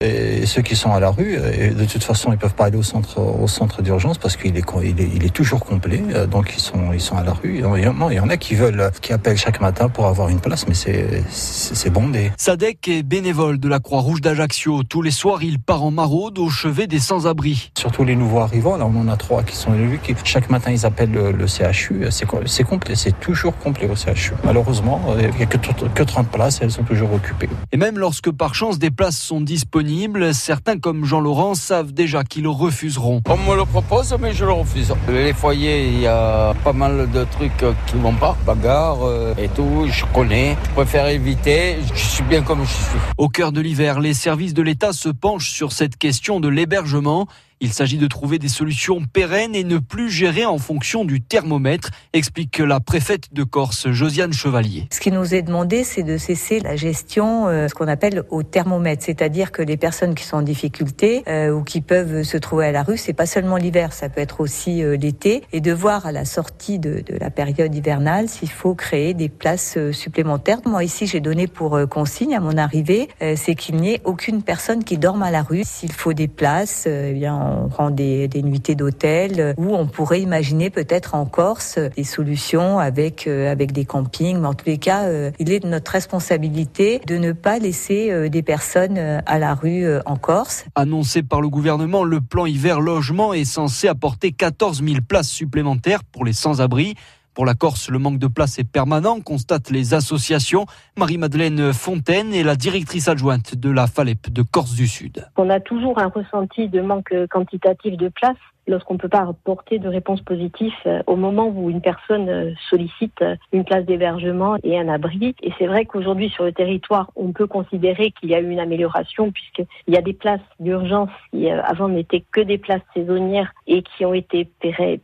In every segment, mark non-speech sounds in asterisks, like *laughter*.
Et ceux qui sont à la rue, et de toute façon, ils peuvent pas aller au centre, au centre d'urgence parce qu'il est, il est, il est toujours complet. Donc ils sont, ils sont à la rue. Il y, en, il y en a qui veulent, qui appellent chaque matin pour avoir une place, mais c'est, c'est bondé. Sadek est bénévole de la Croix-Rouge d'Ajaccio. Tous les soirs, il part en maraude au chevet des sans-abri. Surtout les nouveaux arrivants. Là, on en a trois qui sont élus. Qui, chaque matin, ils appellent le, le CHU. C'est complet. C'est toujours complet au CHU. Malheureusement, il n'y a que, que 30 places et elles sont toujours occupées. Et même lorsque par chance des places sont disponibles, certains comme Jean-Laurent savent déjà qu'ils refuseront. On me le propose, mais je le refuse. Les foyers, il y a pas mal de trucs qui vont pas, bagarre euh, et tout, je connais. Je préfère éviter, je suis bien comme je suis. Au cœur de l'hiver, les services de l'État se penchent sur cette question de l'hébergement. Il s'agit de trouver des solutions pérennes et ne plus gérer en fonction du thermomètre, explique la préfète de Corse, Josiane Chevalier. Ce qui nous est demandé, c'est de cesser la gestion, euh, ce qu'on appelle au thermomètre, c'est-à-dire que les personnes qui sont en difficulté euh, ou qui peuvent se trouver à la rue, c'est pas seulement l'hiver, ça peut être aussi euh, l'été, et de voir à la sortie de, de la période hivernale s'il faut créer des places supplémentaires. Moi ici, j'ai donné pour consigne à mon arrivée, c'est qu'il n'y ait aucune personne qui dorme à la rue. S'il faut des places, eh bien on prend des, des nuitées d'hôtel ou on pourrait imaginer peut-être en Corse des solutions avec euh, avec des campings. Mais en tous les cas, euh, il est de notre responsabilité de ne pas laisser euh, des personnes à la rue en Corse. Annoncé par le gouvernement, le plan hiver logement est censé apporter 14 000 places supplémentaires pour les sans-abri. Pour la Corse, le manque de place est permanent, constatent les associations. Marie-Madeleine Fontaine est la directrice adjointe de la FALEP de Corse du Sud. On a toujours un ressenti de manque quantitatif de place lorsqu'on ne peut pas apporter de réponse positive au moment où une personne sollicite une place d'hébergement et un abri. Et c'est vrai qu'aujourd'hui, sur le territoire, on peut considérer qu'il y a eu une amélioration puisqu'il y a des places d'urgence qui avant n'étaient que des places saisonnières et qui ont été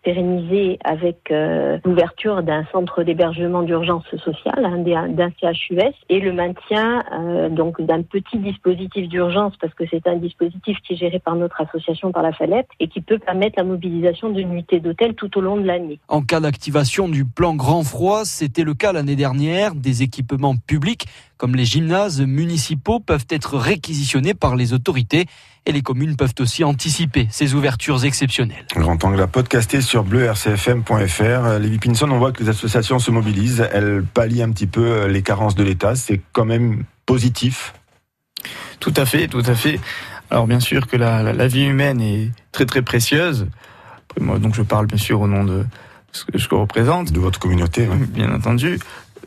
pérennisées avec euh, l'ouverture d'un centre d'hébergement d'urgence sociale, hein, d'un CHUS, et le maintien euh, donc d'un petit dispositif d'urgence parce que c'est un dispositif qui est géré par notre association, par la FALEP, et qui peut permettre la mobilisation de nuitées d'hôtel tout au long de l'année. En cas d'activation du plan grand froid, c'était le cas l'année dernière. Des équipements publics comme les gymnases municipaux peuvent être réquisitionnés par les autorités et les communes peuvent aussi anticiper ces ouvertures exceptionnelles. Grand angle à podcaster sur bleu-rcfm.fr. Lévi Pinson, on voit que les associations se mobilisent, elles pallient un petit peu les carences de l'État. C'est quand même positif. Tout à fait, tout à fait. Alors bien sûr que la, la, la, vie humaine est très très précieuse. Moi, donc je parle bien sûr au nom de ce que je représente. De votre communauté. Bien entendu.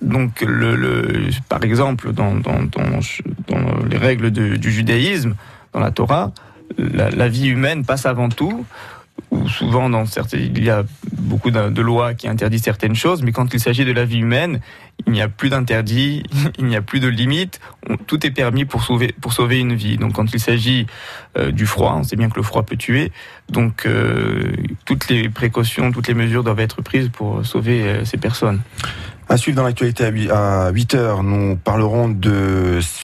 Donc le, le, par exemple dans, dans, dans, dans les règles de, du judaïsme, dans la Torah, la, la, vie humaine passe avant tout. Ou souvent dans certains, il y a beaucoup de, lois qui interdisent certaines choses, mais quand il s'agit de la vie humaine, il n'y a plus d'interdit, *laughs* il n'y a plus de limite, tout est permis pour sauver, pour sauver une vie. Donc quand il s'agit euh, du froid, on sait bien que le froid peut tuer, donc euh, toutes les précautions, toutes les mesures doivent être prises pour sauver euh, ces personnes. À suivre dans l'actualité à 8 heures, nous parlerons de